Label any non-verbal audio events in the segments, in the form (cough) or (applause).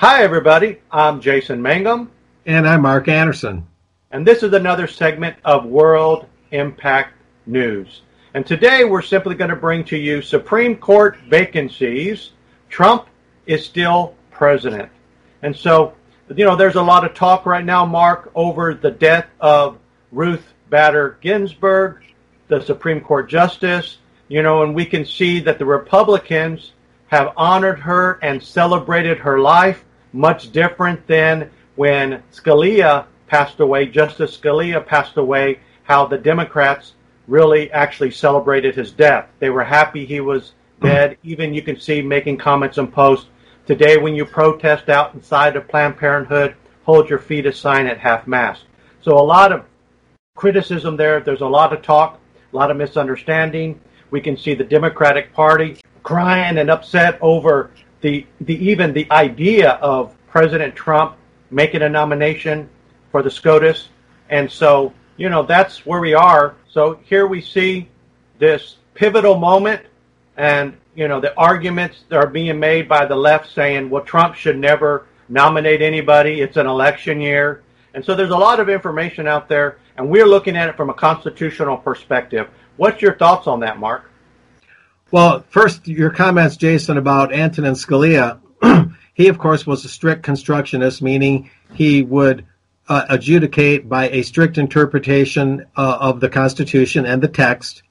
Hi, everybody. I'm Jason Mangum. And I'm Mark Anderson. And this is another segment of World Impact News. And today we're simply going to bring to you Supreme Court vacancies. Trump is still president. And so, you know, there's a lot of talk right now, Mark, over the death of Ruth Bader Ginsburg, the Supreme Court Justice. You know, and we can see that the Republicans have honored her and celebrated her life, much different than when Scalia passed away, Justice Scalia passed away, how the Democrats really actually celebrated his death. They were happy he was hmm. dead. Even you can see making comments and posts today when you protest out inside of Planned Parenthood, hold your fetus sign at half mast. So a lot of criticism there. There's a lot of talk, a lot of misunderstanding. We can see the Democratic Party crying and upset over the, the even the idea of President Trump making a nomination for the SCOTUS. And so, you know, that's where we are. So here we see this pivotal moment and, you know, the arguments that are being made by the left saying, well, Trump should never nominate anybody. It's an election year. And so there's a lot of information out there, and we're looking at it from a constitutional perspective. What's your thoughts on that, Mark? Well, first, your comments, Jason, about Antonin Scalia. (clears throat) he, of course, was a strict constructionist, meaning he would uh, adjudicate by a strict interpretation uh, of the Constitution and the text.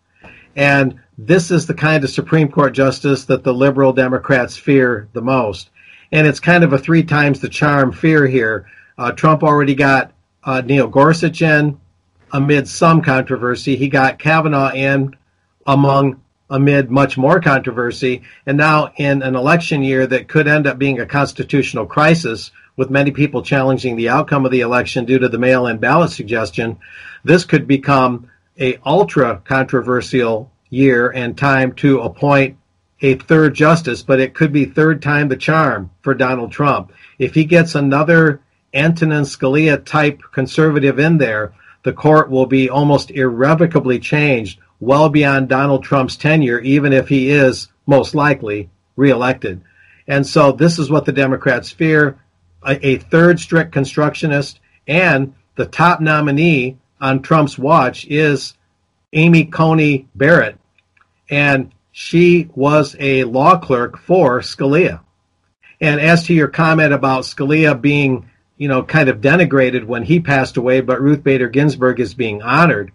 And this is the kind of Supreme Court justice that the liberal Democrats fear the most. And it's kind of a three times the charm fear here. Uh, Trump already got uh, Neil Gorsuch in amid some controversy. He got Kavanaugh in among amid much more controversy. And now in an election year that could end up being a constitutional crisis, with many people challenging the outcome of the election due to the mail-in ballot suggestion, this could become a ultra controversial year and time to appoint a third justice, but it could be third time the charm for Donald Trump. If he gets another Antonin Scalia type conservative in there, the court will be almost irrevocably changed well beyond Donald Trump's tenure, even if he is most likely reelected. And so this is what the Democrats fear a, a third strict constructionist, and the top nominee on Trump's watch is Amy Coney Barrett. And she was a law clerk for Scalia. And as to your comment about Scalia being, you know, kind of denigrated when he passed away, but Ruth Bader Ginsburg is being honored,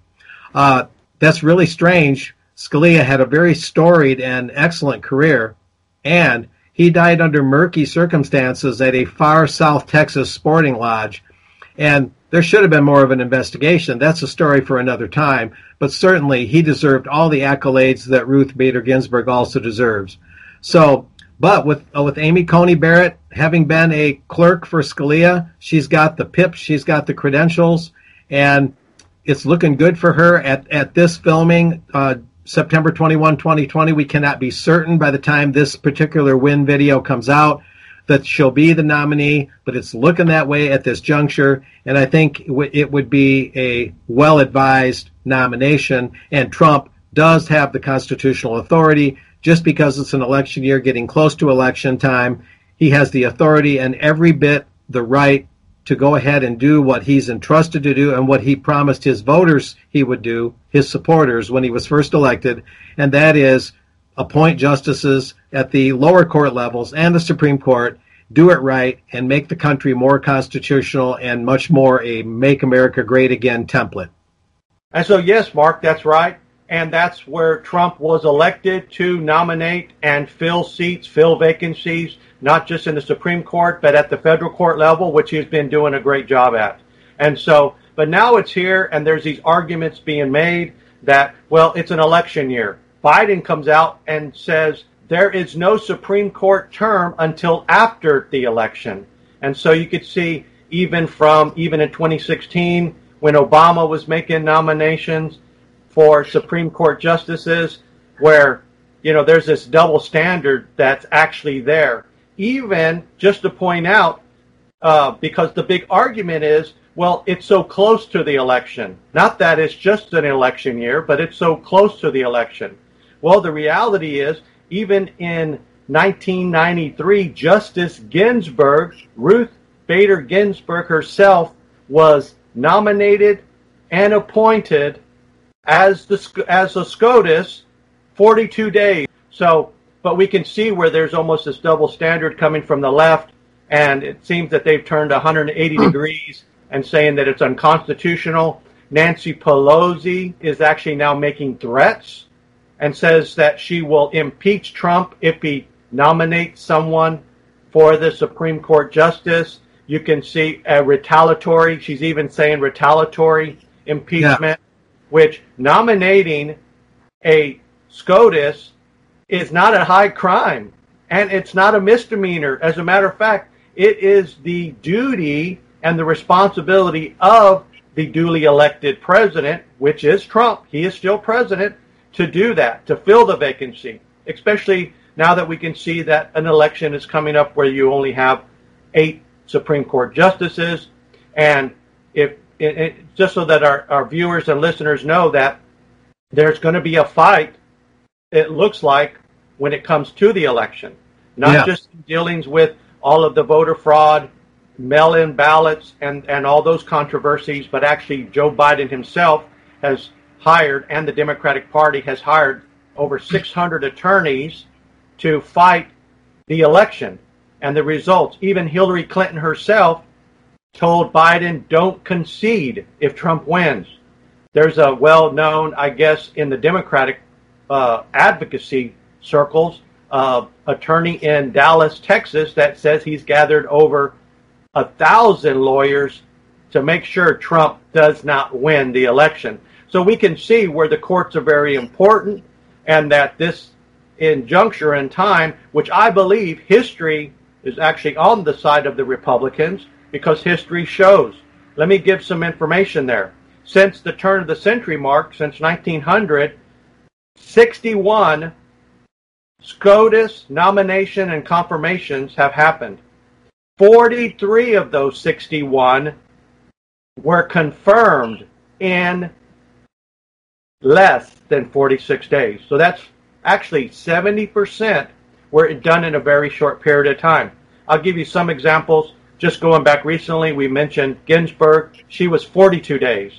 uh, that's really strange. Scalia had a very storied and excellent career, and he died under murky circumstances at a far South Texas sporting lodge. And there should have been more of an investigation. That's a story for another time. But certainly he deserved all the accolades that Ruth Bader Ginsburg also deserves. So, but with uh, with Amy Coney Barrett having been a clerk for Scalia, she's got the pips, she's got the credentials, and it's looking good for her at at this filming. Uh, September 21, 2020. We cannot be certain by the time this particular win video comes out that she'll be the nominee, but it's looking that way at this juncture. And I think it would be a well advised nomination. And Trump does have the constitutional authority just because it's an election year getting close to election time. He has the authority and every bit the right to go ahead and do what he's entrusted to do and what he promised his voters he would do, his supporters, when he was first elected, and that is appoint justices at the lower court levels and the Supreme Court, do it right, and make the country more constitutional and much more a Make America Great Again template. And so, yes, Mark, that's right. And that's where Trump was elected to nominate and fill seats, fill vacancies not just in the Supreme Court, but at the federal court level, which he's been doing a great job at. And so, but now it's here, and there's these arguments being made that, well, it's an election year. Biden comes out and says there is no Supreme Court term until after the election. And so you could see even from, even in 2016, when Obama was making nominations for Supreme Court justices, where, you know, there's this double standard that's actually there even just to point out, uh, because the big argument is, well, it's so close to the election. Not that it's just an election year, but it's so close to the election. Well, the reality is, even in 1993, Justice Ginsburg, Ruth Bader Ginsburg herself, was nominated and appointed as the as a SCOTUS 42 days. So, but we can see where there's almost this double standard coming from the left, and it seems that they've turned 180 hmm. degrees and saying that it's unconstitutional. Nancy Pelosi is actually now making threats and says that she will impeach Trump if he nominates someone for the Supreme Court justice. You can see a retaliatory, she's even saying retaliatory impeachment, yeah. which nominating a SCOTUS is not a high crime and it's not a misdemeanor. As a matter of fact, it is the duty and the responsibility of the duly elected president, which is Trump. He is still president to do that, to fill the vacancy, especially now that we can see that an election is coming up where you only have eight Supreme Court justices. And if it, it, just so that our, our viewers and listeners know that there's going to be a fight, it looks like, when it comes to the election, not yeah. just dealings with all of the voter fraud, mail in ballots, and, and all those controversies, but actually Joe Biden himself has hired, and the Democratic Party has hired over 600 attorneys to fight the election and the results. Even Hillary Clinton herself told Biden, don't concede if Trump wins. There's a well known, I guess, in the Democratic uh, advocacy circles, uh, attorney in Dallas, Texas, that says he's gathered over a thousand lawyers to make sure Trump does not win the election. So we can see where the courts are very important and that this in juncture in time, which I believe history is actually on the side of the Republicans because history shows. Let me give some information there. Since the turn of the century mark, since 1900, 61 SCOTUS nomination and confirmations have happened. 43 of those 61 were confirmed in less than 46 days. So that's actually 70% were done in a very short period of time. I'll give you some examples. Just going back recently, we mentioned Ginsburg. She was 42 days.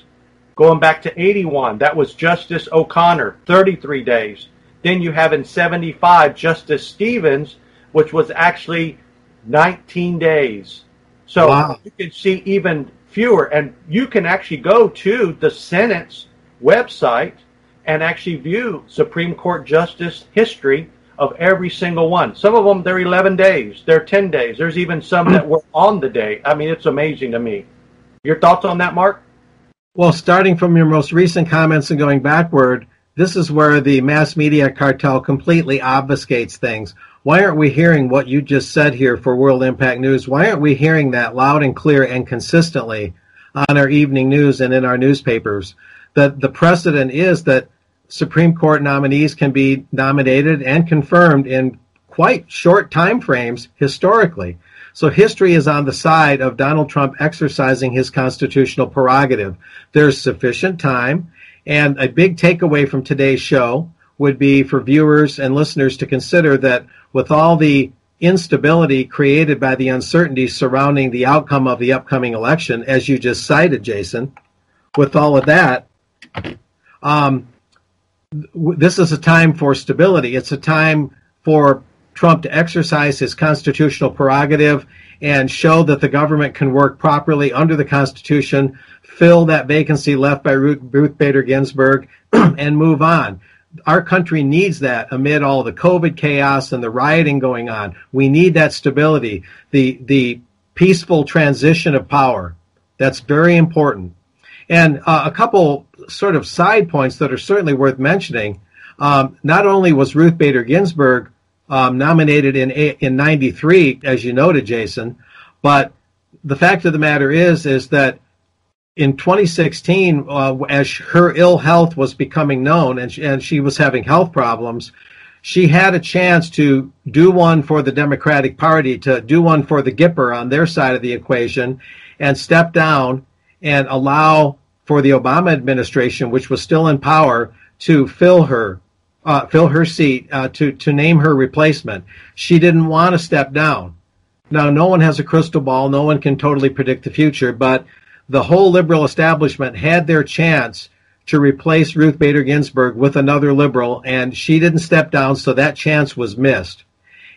Going back to 81, that was Justice O'Connor, 33 days. Then you have in 75 Justice Stevens, which was actually 19 days. So wow. you can see even fewer. And you can actually go to the Senate's website and actually view Supreme Court justice history of every single one. Some of them, they're 11 days, they're 10 days. There's even some that were on the day. I mean, it's amazing to me. Your thoughts on that, Mark? Well, starting from your most recent comments and going backward, this is where the mass media cartel completely obfuscates things. Why aren't we hearing what you just said here for World Impact News? Why aren't we hearing that loud and clear and consistently on our evening news and in our newspapers? That the precedent is that Supreme Court nominees can be nominated and confirmed in quite short time frames historically. So history is on the side of Donald Trump exercising his constitutional prerogative. There's sufficient time. And a big takeaway from today's show would be for viewers and listeners to consider that with all the instability created by the uncertainty surrounding the outcome of the upcoming election, as you just cited, Jason, with all of that, um, this is a time for stability. It's a time for Trump to exercise his constitutional prerogative and show that the government can work properly under the Constitution, fill that vacancy left by Ruth, Ruth Bader Ginsburg, (clears throat) and move on. Our country needs that amid all the COVID chaos and the rioting going on. We need that stability, the the peaceful transition of power. That's very important. And uh, a couple sort of side points that are certainly worth mentioning. Um, not only was Ruth Bader Ginsburg um, nominated in in '93, as you noted, Jason. But the fact of the matter is, is that in 2016, uh, as her ill health was becoming known and she, and she was having health problems, she had a chance to do one for the Democratic Party, to do one for the Gipper on their side of the equation, and step down and allow for the Obama administration, which was still in power, to fill her uh, fill her seat uh, to to name her replacement. She didn't want to step down. Now, no one has a crystal ball. No one can totally predict the future, but the whole liberal establishment had their chance to replace Ruth Bader Ginsburg with another liberal, and she didn't step down, so that chance was missed.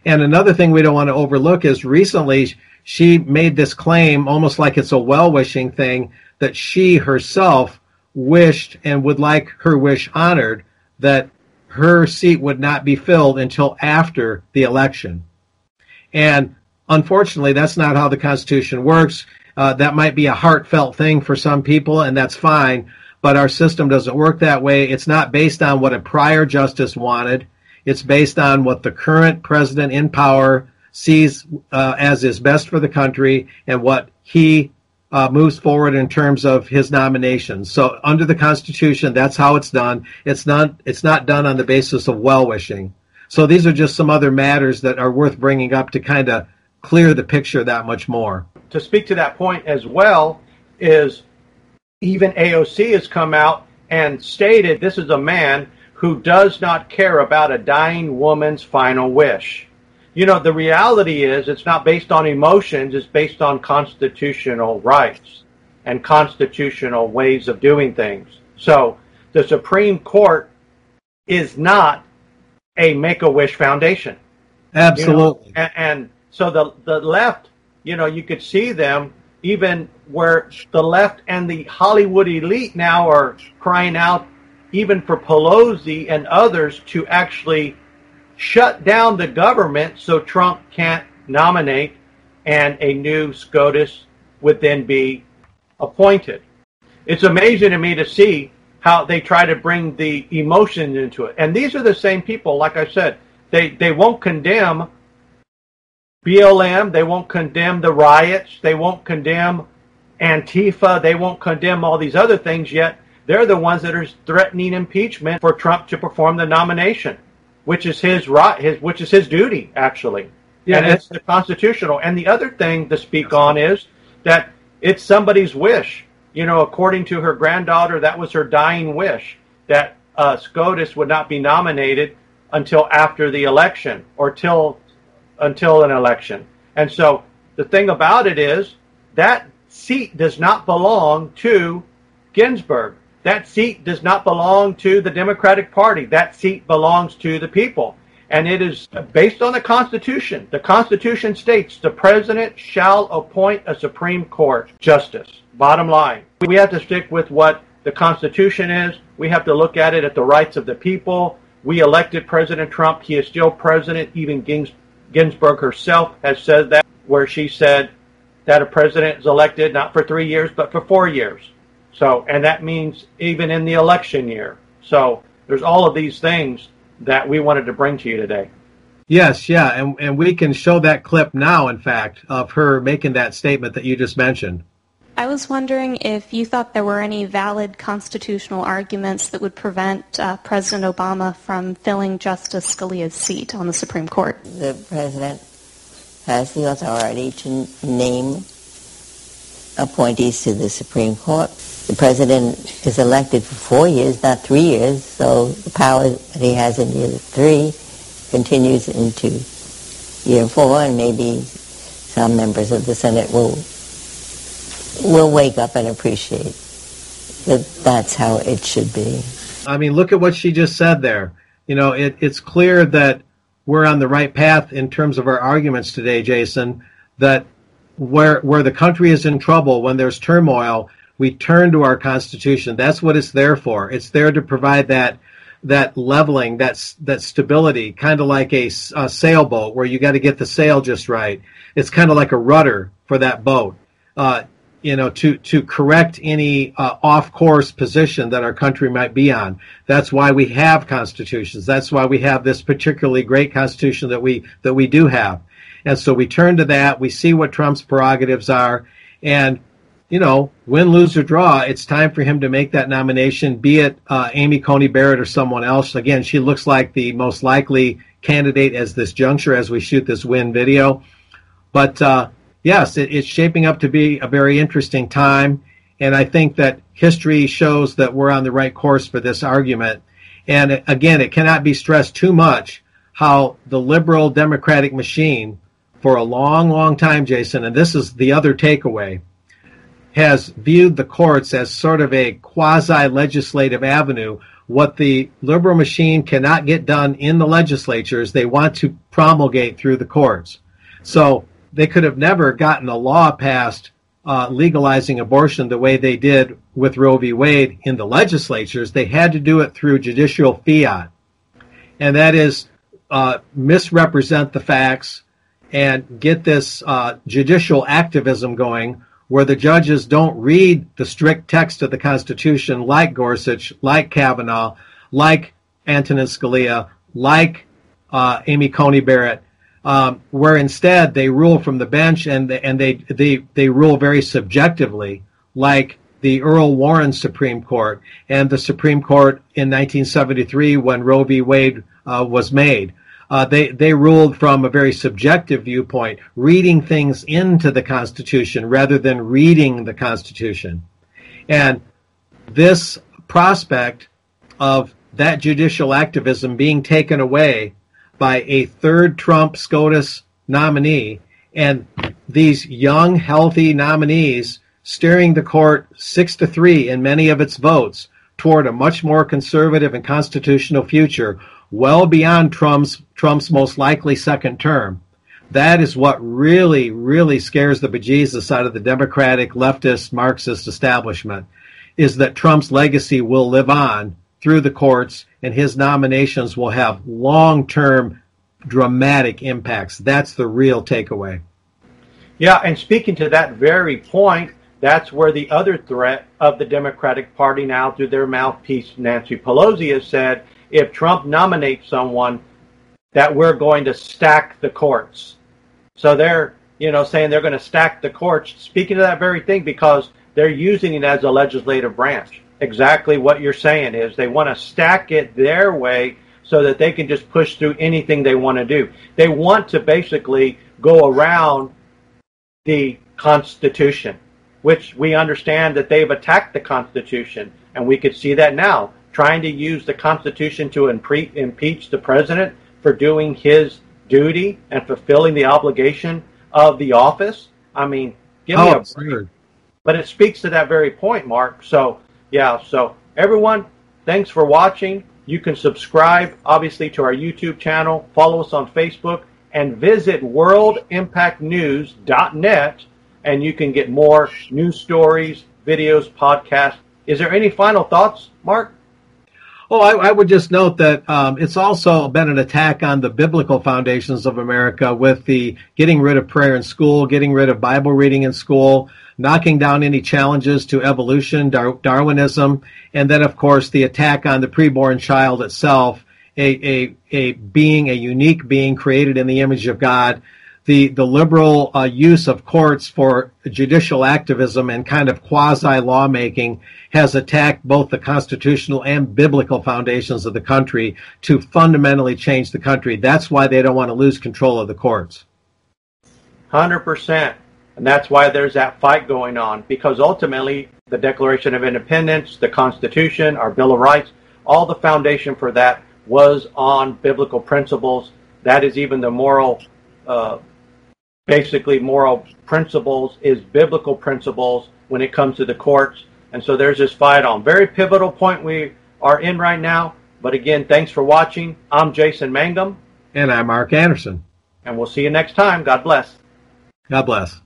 And another thing we don't want to overlook is recently she made this claim, almost like it's a well wishing thing, that she herself wished and would like her wish honored that her seat would not be filled until after the election. And unfortunately, that's not how the Constitution works. Uh, that might be a heartfelt thing for some people, and that's fine but our system doesn't work that way. It's not based on what a prior justice wanted. It's based on what the current president in power sees uh, as is best for the country and what he uh, moves forward in terms of his nominations. So under the Constitution, that's how it's done. It's not it's not done on the basis of well wishing. So these are just some other matters that are worth bringing up to kind of clear the picture that much more. To speak to that point as well is even AOC has come out and stated this is a man who does not care about a dying woman's final wish. You know, the reality is it's not based on emotions, it's based on constitutional rights and constitutional ways of doing things. So the Supreme Court is not a make a wish foundation. Absolutely. You know? and, and so the, the left, you know, you could see them even where the left and the Hollywood elite now are crying out, even for Pelosi and others, to actually shut down the government so Trump can't nominate and a new SCOTUS would then be appointed. It's amazing to me to see how they try to bring the emotion into it. And these are the same people, like I said, they, they won't condemn BLM, they won't condemn the riots, they won't condemn Antifa, they won't condemn all these other things yet. They're the ones that are threatening impeachment for Trump to perform the nomination, which is his right, his which is his duty actually. Yeah, and it's the constitutional. And the other thing to speak on is that it's somebody's wish. You know, according to her granddaughter, that was her dying wish that uh, SCOTUS would not be nominated until after the election or till until an election. And so the thing about it is that seat does not belong to Ginsburg. That seat does not belong to the Democratic Party. That seat belongs to the people. And it is based on the Constitution. The Constitution states the president shall appoint a Supreme Court justice. Bottom line. We have to stick with what the Constitution is. We have to look at it at the rights of the people. We elected President Trump. He is still president. Even Ginsburg Ginsburg herself has said that, where she said that a president is elected not for three years, but for four years. So, and that means even in the election year. So, there's all of these things that we wanted to bring to you today. Yes, yeah, and and we can show that clip now, in fact, of her making that statement that you just mentioned. I was wondering if you thought there were any valid constitutional arguments that would prevent uh, President Obama from filling Justice Scalia's seat on the Supreme Court. The president has the authority to name appointees to the Supreme Court. The president is elected for four years, not three years, so the power that he has in year three continues into year four, and maybe some members of the Senate will will wake up and appreciate that that's how it should be. I mean, look at what she just said there. You know, it, it's clear that we're on the right path in terms of our arguments today, Jason. That where where the country is in trouble, when there's turmoil, we turn to our Constitution. That's what it's there for. It's there to provide that that leveling, that that stability, kind of like a, a sailboat where you got to get the sail just right. It's kind of like a rudder for that boat. Uh, you know, to to correct any uh, off course position that our country might be on. That's why we have constitutions. That's why we have this particularly great constitution that we that we do have. And so we turn to that. We see what Trump's prerogatives are, and you know, win, lose or draw, it's time for him to make that nomination. Be it uh, Amy Coney Barrett or someone else. Again, she looks like the most likely candidate as this juncture as we shoot this win video. But uh, yes, it, it's shaping up to be a very interesting time. And I think that history shows that we're on the right course for this argument. And again, it cannot be stressed too much how the liberal democratic machine, for a long, long time, Jason, and this is the other takeaway, has viewed the courts as sort of a quasi legislative avenue. What the liberal machine cannot get done in the legislatures, they want to promulgate through the courts. So they could have never gotten a law passed uh, legalizing abortion the way they did with Roe v. Wade in the legislatures. They had to do it through judicial fiat. And that is uh, misrepresent the facts and get this uh, judicial activism going where the judges don't read the strict text of the Constitution like Gorsuch, like Kavanaugh, like Antonin Scalia, like uh, Amy Coney Barrett, um, where instead they rule from the bench and they, and they they they rule very subjectively, like the Earl Warren Supreme Court and the Supreme Court in 1973 when Roe v. Wade uh, was made. Uh, they they ruled from a very subjective viewpoint, reading things into the Constitution rather than reading the Constitution, and this prospect of that judicial activism being taken away by a third Trump SCOTUS nominee and these young, healthy nominees steering the court six to three in many of its votes toward a much more conservative and constitutional future, well beyond Trump's Trump's most likely second term. That is what really, really scares the bejesus out of the Democratic, leftist, Marxist establishment, is that Trump's legacy will live on through the courts and his nominations will have long term dramatic impacts. That's the real takeaway. Yeah, and speaking to that very point, that's where the other threat of the Democratic Party now, through their mouthpiece, Nancy Pelosi, has said if Trump nominates someone, that we're going to stack the courts. So they're, you know, saying they're going to stack the courts, speaking to that very thing because they're using it as a legislative branch. Exactly what you're saying is they want to stack it their way so that they can just push through anything they want to do. They want to basically go around the Constitution, which we understand that they've attacked the Constitution, and we could see that now, trying to use the Constitution to impre- impeach the president for doing his duty and fulfilling the obligation of the office. I mean, give me oh, a break. But it speaks to that very point, Mark. So, yeah, so everyone, thanks for watching. You can subscribe, obviously, to our YouTube channel, follow us on Facebook, and visit worldimpactnews.net, and you can get more news stories, videos, podcasts. Is there any final thoughts, Mark? Oh, I, I would just note that um, it's also been an attack on the biblical foundations of America with the getting rid of prayer in school, getting rid of Bible reading in school, knocking down any challenges to evolution, Dar- Darwinism, and then, of course, the attack on the preborn child itself, a, a, a being, a unique being created in the image of God the the liberal uh, use of courts for judicial activism and kind of quasi lawmaking has attacked both the constitutional and biblical foundations of the country to fundamentally change the country. That's why they don't want to lose control of the courts. Hundred percent, and that's why there's that fight going on because ultimately the Declaration of Independence, the Constitution, our Bill of Rights, all the foundation for that was on biblical principles. That is even the moral uh, basically moral principles is biblical principles when it comes to the courts. And so there's this fight on. Very pivotal point we are in right now. But again, thanks for watching. I'm Jason Mangum. And I'm Mark Anderson. And we'll see you next time. God bless. God bless.